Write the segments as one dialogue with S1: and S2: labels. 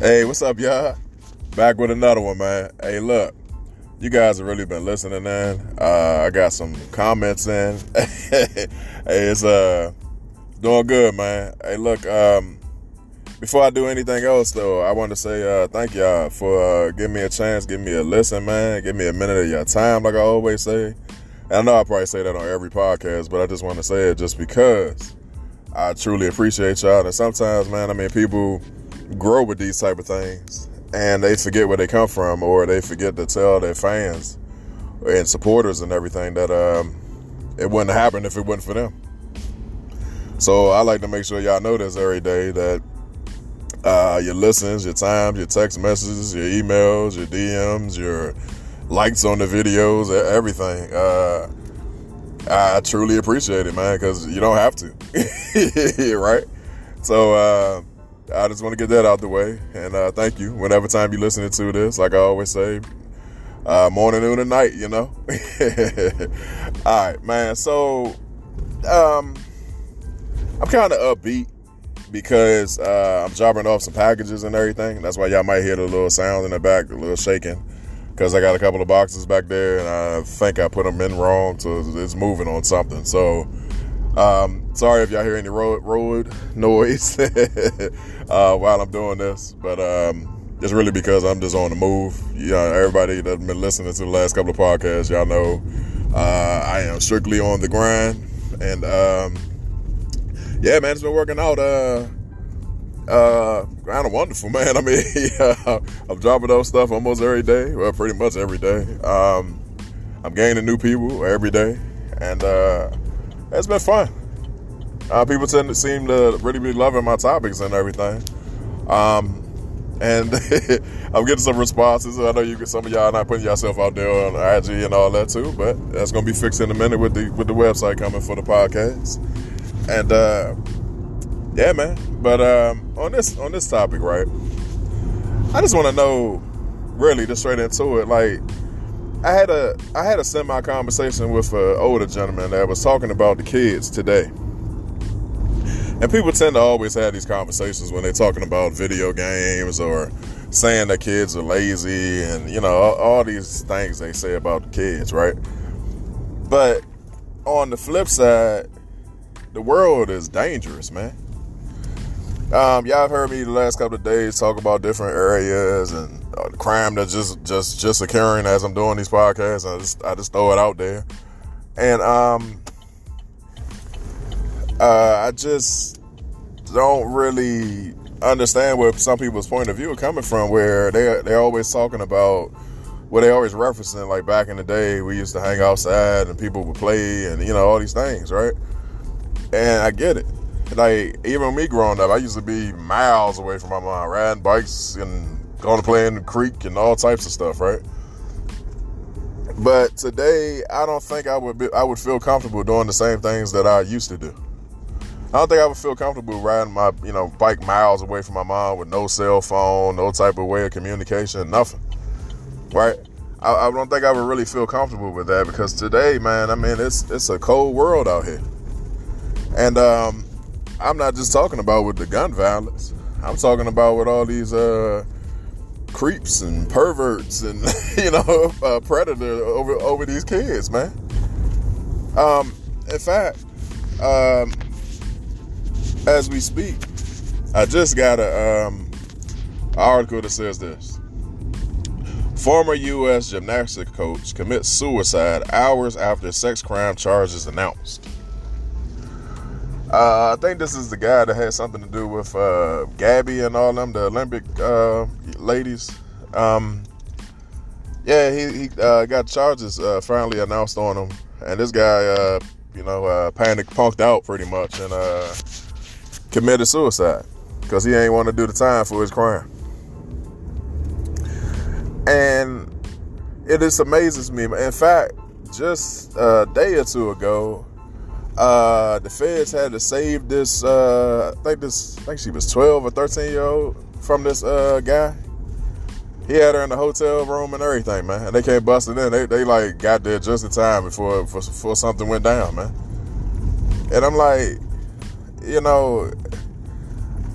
S1: Hey, what's up, y'all? Back with another one, man. Hey, look, you guys have really been listening, in. Uh, I got some comments in. hey, it's uh doing good, man. Hey, look, um, before I do anything else, though, I want to say uh, thank y'all for uh, giving me a chance, giving me a listen, man. Give me a minute of your time, like I always say. And I know I probably say that on every podcast, but I just want to say it just because I truly appreciate y'all. And sometimes, man, I mean, people grow with these type of things and they forget where they come from or they forget to tell their fans and supporters and everything that um, it wouldn't happen if it wasn't for them. So I like to make sure y'all know this every day that uh, your listens, your times, your text messages, your emails, your DMs, your likes on the videos, everything. Uh, I truly appreciate it, man, because you don't have to, right? So uh, I just want to get that out the way. And uh, thank you. Whenever time you listening to this, like I always say, uh, morning, noon, and night, you know? All right, man. So um, I'm kind of upbeat because uh, I'm dropping off some packages and everything. That's why y'all might hear the little sound in the back, a little shaking. Because I got a couple of boxes back there and I think I put them in wrong, so it's moving on something. So um, sorry if y'all hear any road, road noise uh, while I'm doing this, but um, it's really because I'm just on the move. Know, everybody that's been listening to the last couple of podcasts, y'all know uh, I am strictly on the grind, and um, yeah, man, it's been working out. Uh, uh, kind of wonderful, man. I mean, yeah, I'm dropping those stuff almost every day. Well, pretty much every day. Um, I'm gaining new people every day, and uh, it's been fun. Uh, people tend to seem to really be loving my topics and everything. Um, and I'm getting some responses. I know you some of y'all not putting yourself out there on IG and all that too, but that's gonna be fixed in a minute with the with the website coming for the podcast. And uh, yeah, man. But um, on this on this topic, right? I just want to know, really, just straight into it, like I had a I had a semi conversation with an older gentleman that was talking about the kids today. And people tend to always have these conversations when they're talking about video games or saying that kids are lazy and you know all, all these things they say about the kids, right? But on the flip side, the world is dangerous, man. Um, y'all have heard me the last couple of days talk about different areas and crime that's just just just occurring as I'm doing these podcasts. I just I just throw it out there, and um, uh, I just don't really understand where some people's point of view are coming from. Where they they're always talking about what they always referencing like back in the day we used to hang outside and people would play and you know all these things, right? And I get it like even me growing up, I used to be miles away from my mom, riding bikes and going to play in the creek and all types of stuff, right? But today, I don't think I would be, I would feel comfortable doing the same things that I used to do. I don't think I would feel comfortable riding my you know bike miles away from my mom with no cell phone, no type of way of communication, nothing, right? I, I don't think I would really feel comfortable with that because today, man, I mean it's it's a cold world out here, and um, I'm not just talking about with the gun violence. I'm talking about with all these uh, creeps and perverts and you know predator over over these kids, man. Um, in fact, um, as we speak, I just got a um, article that says this: Former U.S. gymnastics coach commits suicide hours after sex crime charges announced. Uh, I think this is the guy that had something to do with uh, Gabby and all them, the Olympic uh, ladies. Um, yeah, he, he uh, got charges uh, finally announced on him, and this guy, uh, you know, panic punked out pretty much and committed suicide because he ain't want to do the time for his crime. And it just amazes me. In fact, just a day or two ago, uh, the feds had to save this. Uh, I think this. I think she was 12 or 13 year old from this uh, guy. He had her in the hotel room and everything, man. And they came busting in. They, they like got there just in time before, before before something went down, man. And I'm like, you know,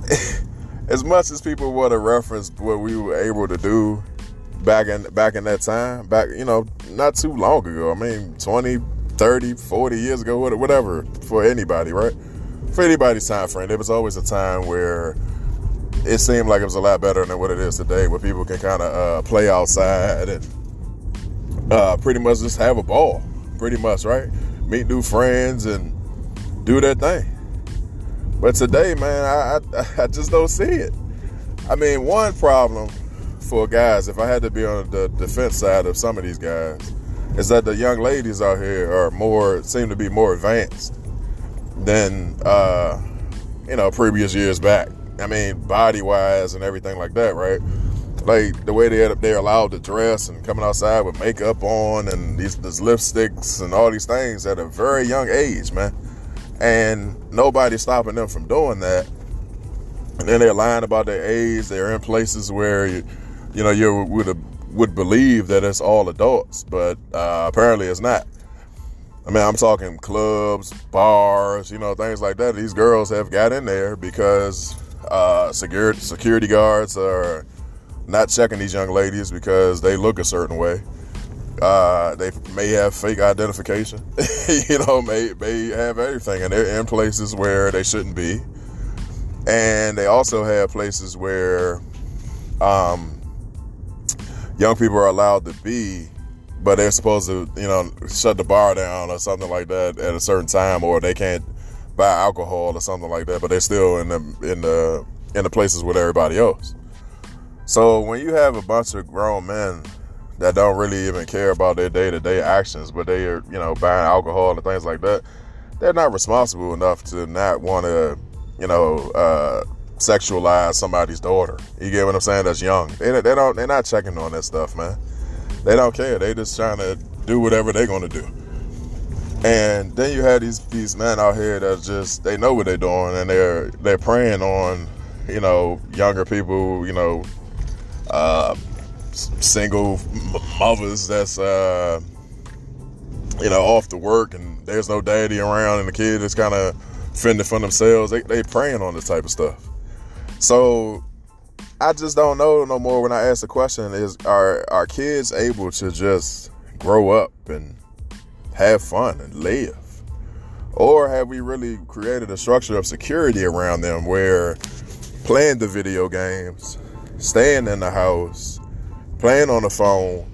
S1: as much as people want to reference what we were able to do back in back in that time, back you know, not too long ago. I mean, 20, 30, 40 years ago, whatever, for anybody, right? For anybody's time frame, there was always a time where it seemed like it was a lot better than what it is today, where people can kind of uh, play outside and uh, pretty much just have a ball, pretty much, right? Meet new friends and do their thing. But today, man, I, I, I just don't see it. I mean, one problem for guys, if I had to be on the defense side of some of these guys, is that the young ladies out here are more seem to be more advanced than uh, you know previous years back. I mean, body wise and everything like that, right? Like the way they they're allowed to dress and coming outside with makeup on and these, these lipsticks and all these things at a very young age, man. And nobody's stopping them from doing that. And then they're lying about their age. They're in places where you, you know you would would believe that it's all adults, but uh, apparently it's not. I mean, I'm talking clubs, bars, you know, things like that. These girls have got in there because uh, security security guards are not checking these young ladies because they look a certain way. Uh, they may have fake identification, you know, may may have everything, and they're in places where they shouldn't be, and they also have places where um, young people are allowed to be, but they're supposed to, you know, shut the bar down or something like that at a certain time, or they can't buy alcohol or something like that, but they're still in the in the in the places with everybody else. So when you have a bunch of grown men that don't really even care about their day to day actions, but they are, you know, buying alcohol and things like that, they're not responsible enough to not want to, you know, uh, sexualize somebody's daughter. You get what I'm saying? That's young. They, they don't. They're not checking on that stuff, man. They don't care. They just trying to do whatever they're gonna do. And then you have these these men out here that just they know what they're doing and they're they're preying on, you know, younger people, you know, uh, single mothers that's uh, you know off to work and there's no daddy around and the kid is kind of fending for themselves. They they preying on this type of stuff. So I just don't know no more when I ask the question is are are kids able to just grow up and have fun and live? Or have we really created a structure of security around them where playing the video games, staying in the house, playing on the phone,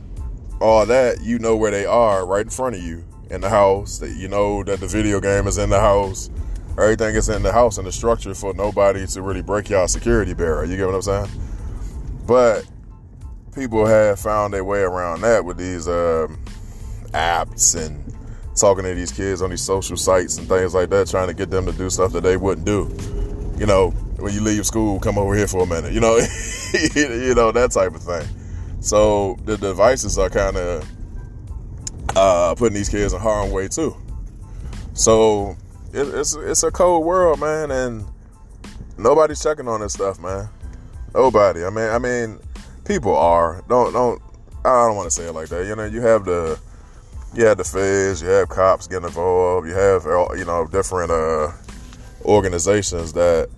S1: all that, you know where they are right in front of you in the house. That you know that the video game is in the house. Everything is in the house and the structure for nobody to really break y'all security barrier. You get what I'm saying? But people have found their way around that with these um, apps and talking to these kids on these social sites and things like that, trying to get them to do stuff that they wouldn't do. You know, when you leave school, come over here for a minute. You know, you know that type of thing. So the devices are kind of uh, putting these kids in harm's way too. So it, it's it's a cold world, man, and nobody's checking on this stuff, man. Nobody. I mean, I mean, people are. Don't don't. I don't want to say it like that. You know, you have the you have the feds, you have cops getting involved, you have you know different uh, organizations that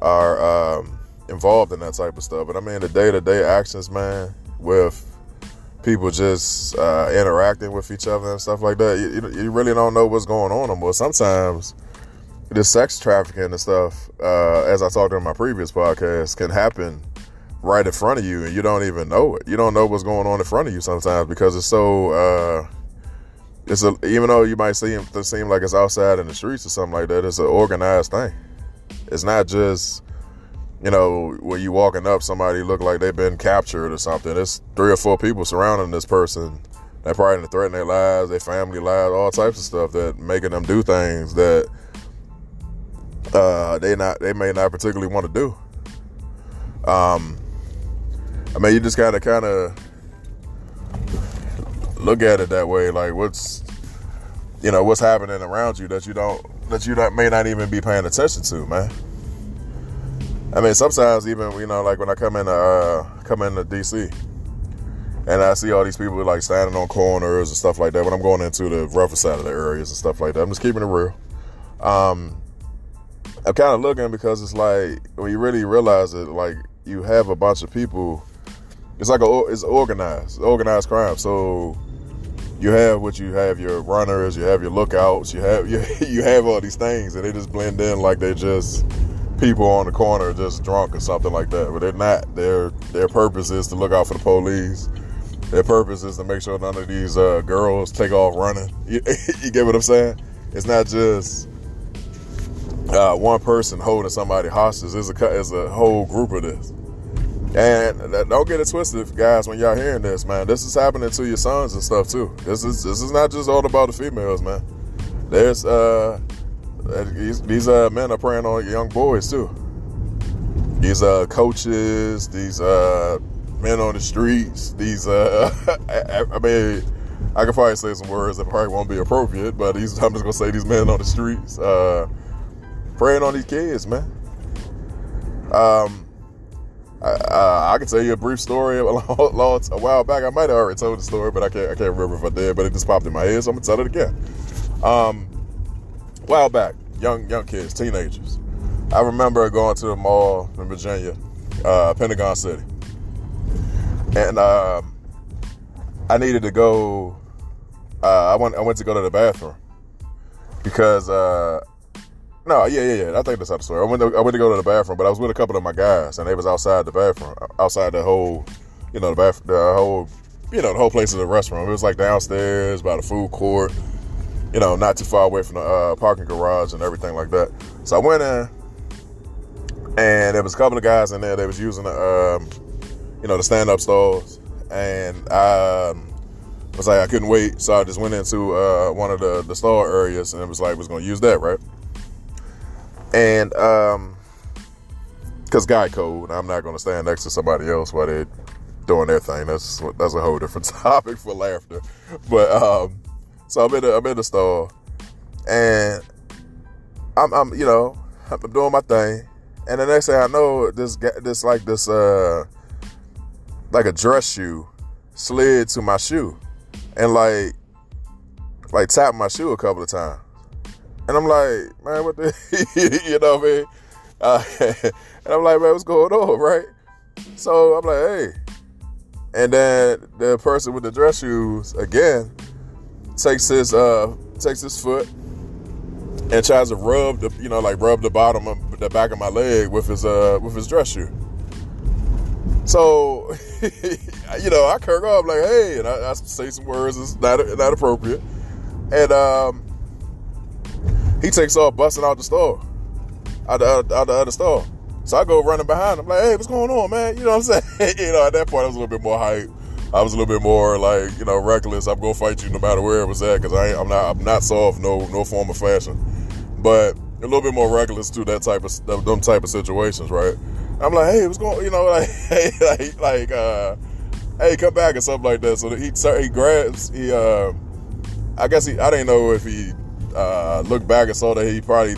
S1: are um, involved in that type of stuff. But I mean, the day to day actions, man, with people just uh, interacting with each other and stuff like that, you, you, really don't know what's going on anymore. Sometimes the sex trafficking and stuff, uh, as I talked in my previous podcast, can happen right in front of you and you don't even know it. You don't know what's going on in front of you sometimes because it's so. Uh, it's a even though you might seem seem like it's outside in the streets or something like that. It's an organized thing. It's not just you know, when you walking up, somebody look like they've been captured or something. It's three or four people surrounding this person. They're probably threaten their lives, their family lives, all types of stuff that making them do things that uh, they not they may not particularly want to do. Um, I mean, you just gotta kind of look at it that way, like what's you know what's happening around you that you don't that you not, may not even be paying attention to, man. I mean, sometimes even you know, like when I come in, uh, come into DC, and I see all these people like standing on corners and stuff like that. When I'm going into the rougher side of the areas and stuff like that, I'm just keeping it real. Um, I'm kind of looking because it's like when you really realize it, like you have a bunch of people. It's like a it's organized, organized crime. So you have what you have your runners, you have your lookouts, you have you, you have all these things, and they just blend in like they're just people on the corner just drunk or something like that. But they're not. Their their purpose is to look out for the police. Their purpose is to make sure none of these uh, girls take off running. You, you get what I'm saying? It's not just uh, one person holding somebody hostage. It's a it's a whole group of this. And don't get it twisted, guys. When y'all hearing this, man, this is happening to your sons and stuff too. This is this is not just all about the females, man. There's uh these, these uh men are preying on young boys too. These uh coaches, these uh men on the streets, these uh I, I mean I could probably say some words that probably won't be appropriate, but these I'm just gonna say these men on the streets, uh preying on these kids, man. Um, I, I, can tell you a brief story a, long, long, a while back. I might have already told the story, but I can't I can't remember if I did. But it just popped in my head, so I'm gonna tell it again. Um, a while back, young young kids, teenagers. I remember going to the mall in Virginia, uh, Pentagon City, and um, I needed to go. Uh, I went I went to go to the bathroom because uh, no, yeah, yeah, yeah. I think that's how the story. I went, to, I went to go to the bathroom, but I was with a couple of my guys, and they was outside the bathroom, outside the whole, you know, the the whole, you know, the whole place is a restaurant. It was like downstairs by the food court, you know, not too far away from the uh, parking garage and everything like that. So I went in, and there was a couple of guys in there. They was using the, um, you know, the stand-up stalls, and I um, was like, I couldn't wait, so I just went into uh, one of the the stall areas, and it was like, I was to use that, right? And um, because guy code, I'm not to stand next to somebody else while they're doing their thing. That's that's a whole different topic for laughter. But um, so I'm in the, I'm in the store, and I'm I'm you know I'm doing my thing, and the next thing I know, this this like this uh like a dress shoe slid to my shoe, and like like tapped my shoe a couple of times. And I'm like, man, what the, you know what I mean? Uh, and I'm like, man, what's going on, right? So I'm like, hey. And then the person with the dress shoes again takes his uh takes his foot and tries to rub the you know like rub the bottom of the back of my leg with his uh with his dress shoe. So you know I kirk up like hey and I, I say some words it's not not appropriate and um he takes off busting out the store, out the, out, out the other store. So I go running behind him, like, hey, what's going on, man? You know what I'm saying? you know, at that point, I was a little bit more hype. I was a little bit more like, you know, reckless. I'm gonna fight you no matter where it was at, because I'm not, I'm not soft, no, no form of fashion. But a little bit more reckless to that type of, them type of situations, right? I'm like, hey, what's going, you know, like, hey, like, like, uh, hey, come back or something like that. So he, he grabs, he, uh, I guess he, I didn't know if he uh, looked back and saw that he probably,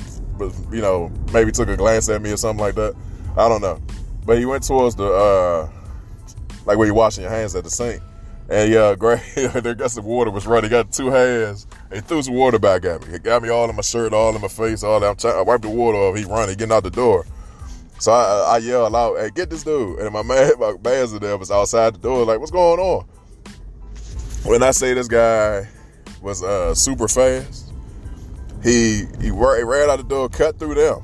S1: you know, maybe took a glance at me or something like that. I don't know. But he went towards the, uh, like where you're washing your hands at the sink. And yeah, great. I guess the water was running. Got two hands. He threw some water back at me. He got me all in my shirt, all in my face, all that. I'm trying, I wiped the water off. He running, getting out the door. So I, I yelled out, "Hey, get this dude!" And my man, my man's in there was outside the door, like, "What's going on?" When I say this guy was uh, super fast, he he ran out the door, cut through them,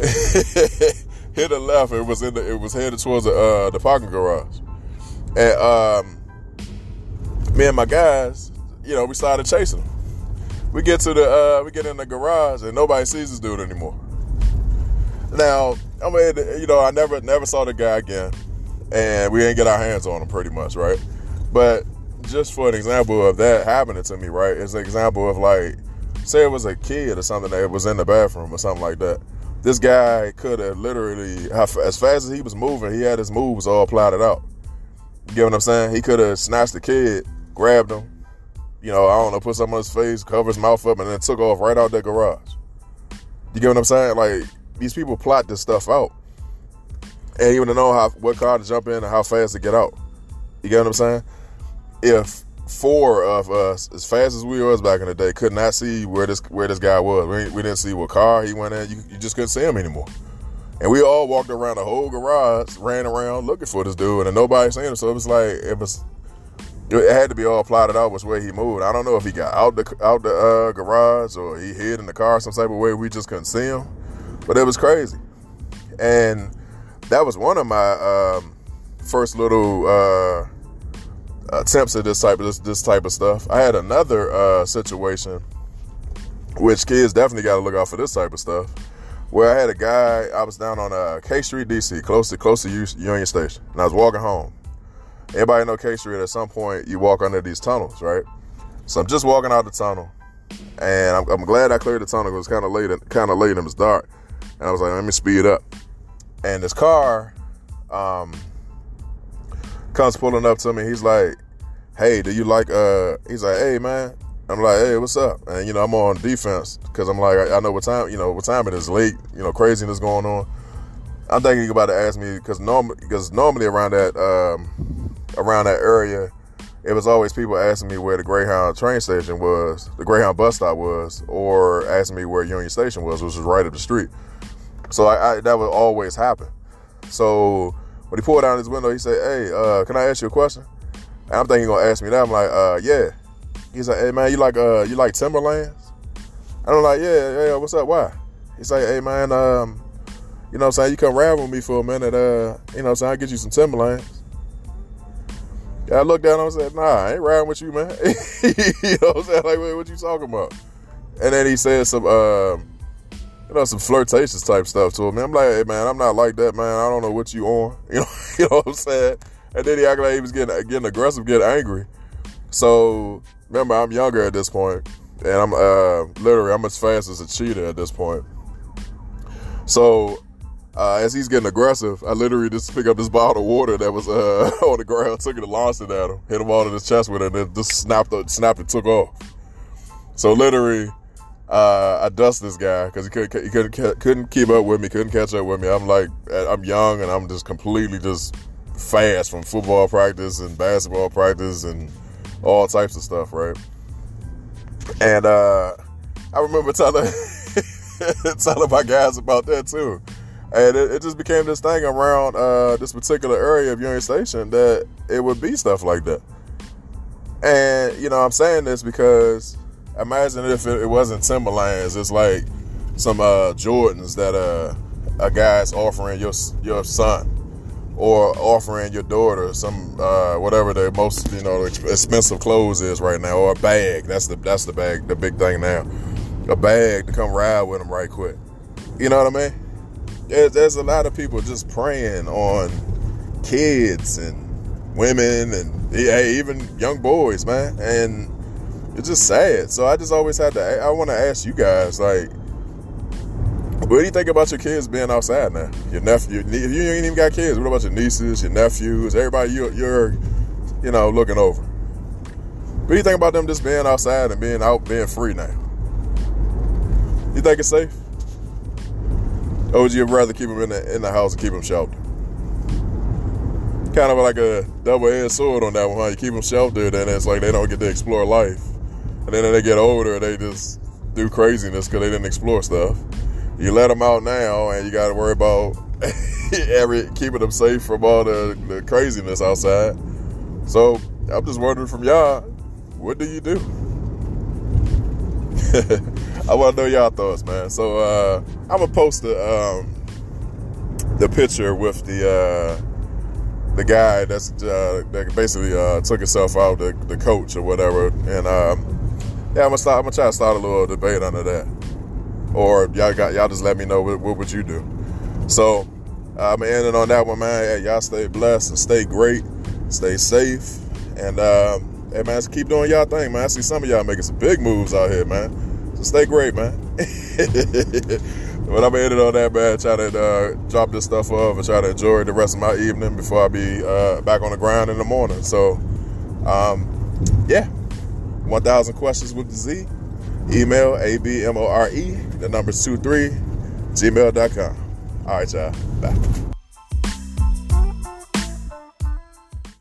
S1: hit a left. It was in the, it was headed towards the uh, the parking garage, and um, me and my guys, you know, we started chasing him. We get to the uh, we get in the garage and nobody sees this dude anymore. Now, I mean, you know, I never never saw the guy again, and we didn't get our hands on him pretty much, right? But just for an example of that happening to me, right? It's an example of like say it was a kid or something that was in the bathroom or something like that. This guy could have literally, as fast as he was moving, he had his moves all plotted out. You get what I'm saying? He could have snatched the kid, grabbed him, you know, I don't know, put something on his face, cover his mouth up, and then took off right out that garage. You get what I'm saying? Like, these people plot this stuff out. And even to know how what car to jump in and how fast to get out. You get what I'm saying? If four of us, as fast as we was back in the day, could not see where this where this guy was. We, we didn't see what car he went in. You, you just couldn't see him anymore. And we all walked around the whole garage, ran around looking for this dude, and nobody seen him. So it was like it was. It had to be all plotted out which way he moved. I don't know if he got out the out the uh, garage or he hid in the car some type of way we just couldn't see him. But it was crazy, and that was one of my um, first little uh, attempts at this type of this, this type of stuff. I had another uh, situation, which kids definitely got to look out for this type of stuff. Where I had a guy, I was down on uh, K Street, DC, close to close to Union Station, and I was walking home. Everybody know K Street. At some point, you walk under these tunnels, right? So I'm just walking out the tunnel, and I'm, I'm glad I cleared the tunnel. It was kind of late, kind of late, and it was dark. And I was like, let me speed up. And this car um, comes pulling up to me. He's like, hey, do you like, uh, he's like, hey, man. I'm like, hey, what's up? And, you know, I'm on defense because I'm like, I, I, know what time, you know, what time it is late, you know, craziness going on. I'm thinking about to ask me because normally, because normally around that, um, around that area, it was always people asking me where the Greyhound train station was, the Greyhound bus stop was, or asking me where Union Station was, which was right up the street. So I, I, that would always happen. So when he pulled down his window, he said, "Hey, uh, can I ask you a question?" And I'm thinking he's gonna ask me that. I'm like, uh, "Yeah." He's like, "Hey man, you like uh, you like Timberlands?" And I'm like, "Yeah, yeah. What's up? Why?" He's like, "Hey man, um, you know what I'm saying? You come ride with me for a minute. Uh, you know what I'm saying? I get you some Timberlands." I looked down and said, nah, I ain't riding with you, man. you know what I'm saying? Like, what you talking about? And then he said some, uh, you know, some flirtatious type stuff to him. I'm like, hey, man, I'm not like that, man. I don't know what you on. You know, you know what I'm saying? And then he acted like he was getting getting aggressive, getting angry. So remember, I'm younger at this point, and I'm uh, literally I'm as fast as a cheetah at this point. So uh, as he's getting aggressive, I literally just pick up this bottle of water that was uh, on the ground, took it and launched it at him, hit him all in his chest with it, and then just snapped, it, snapped and took off. So literally, uh, I dust this guy because he couldn't, he couldn't, couldn't keep up with me, couldn't catch up with me. I'm like, I'm young and I'm just completely just fast from football practice and basketball practice and all types of stuff, right? And uh, I remember telling telling my guys about that too. And it, it, just became this thing around uh, this particular area of Union Station that it would be stuff like that. And, you know, I'm saying this because imagine if it, it wasn't Timberlands, it's like some uh, Jordans that uh, a guy's offering your your son or offering your daughter some uh, whatever the most you know expensive clothes is right now or a bag. That's the that's the bag the big thing now. A bag to come ride with them right quick. You know what I mean? There's, there's a lot of people just preying on kids and women and yeah, even young boys, man. And it's just sad. So I just always had to. I want to ask you guys, like, what do you think about your kids being outside now? Your nephew, you ain't even got kids, what about your nieces, your nephews, everybody you're, you're you know, looking over? What do you think about them just being outside and being out, being free now? You think it's safe? Or would you rather keep them in the in the house and keep them sheltered? Kind of like a double-edged sword on that one. Huh? You keep them sheltered, and it's like they don't get to explore life. And then they get older, they just do craziness because they didn't explore stuff. You let them out now, and you got to worry about every keeping them safe from all the, the craziness outside. So I'm just wondering from y'all, what do you do? I want to know y'all thoughts, man. So uh, I'm gonna post the um, the picture with the uh, the guy that's uh, that basically uh, took himself out, the, the coach or whatever. And um, yeah, I'm gonna start. I'm gonna try to start a little debate under that. Or y'all got y'all just let me know what, what would you do. So I'm gonna end it on that one, man. Hey, y'all stay blessed and stay great, stay safe, and um, hey man, keep doing y'all thing, man. I see some of y'all making some big moves out here, man. So stay great, man. but I'm gonna end it on that, man. Try to uh, drop this stuff off and try to enjoy the rest of my evening before I be uh, back on the ground in the morning. So, um, yeah, 1,000 questions with the Z. Email abmore, the number's 23, gmail.com. All right, y'all. Bye.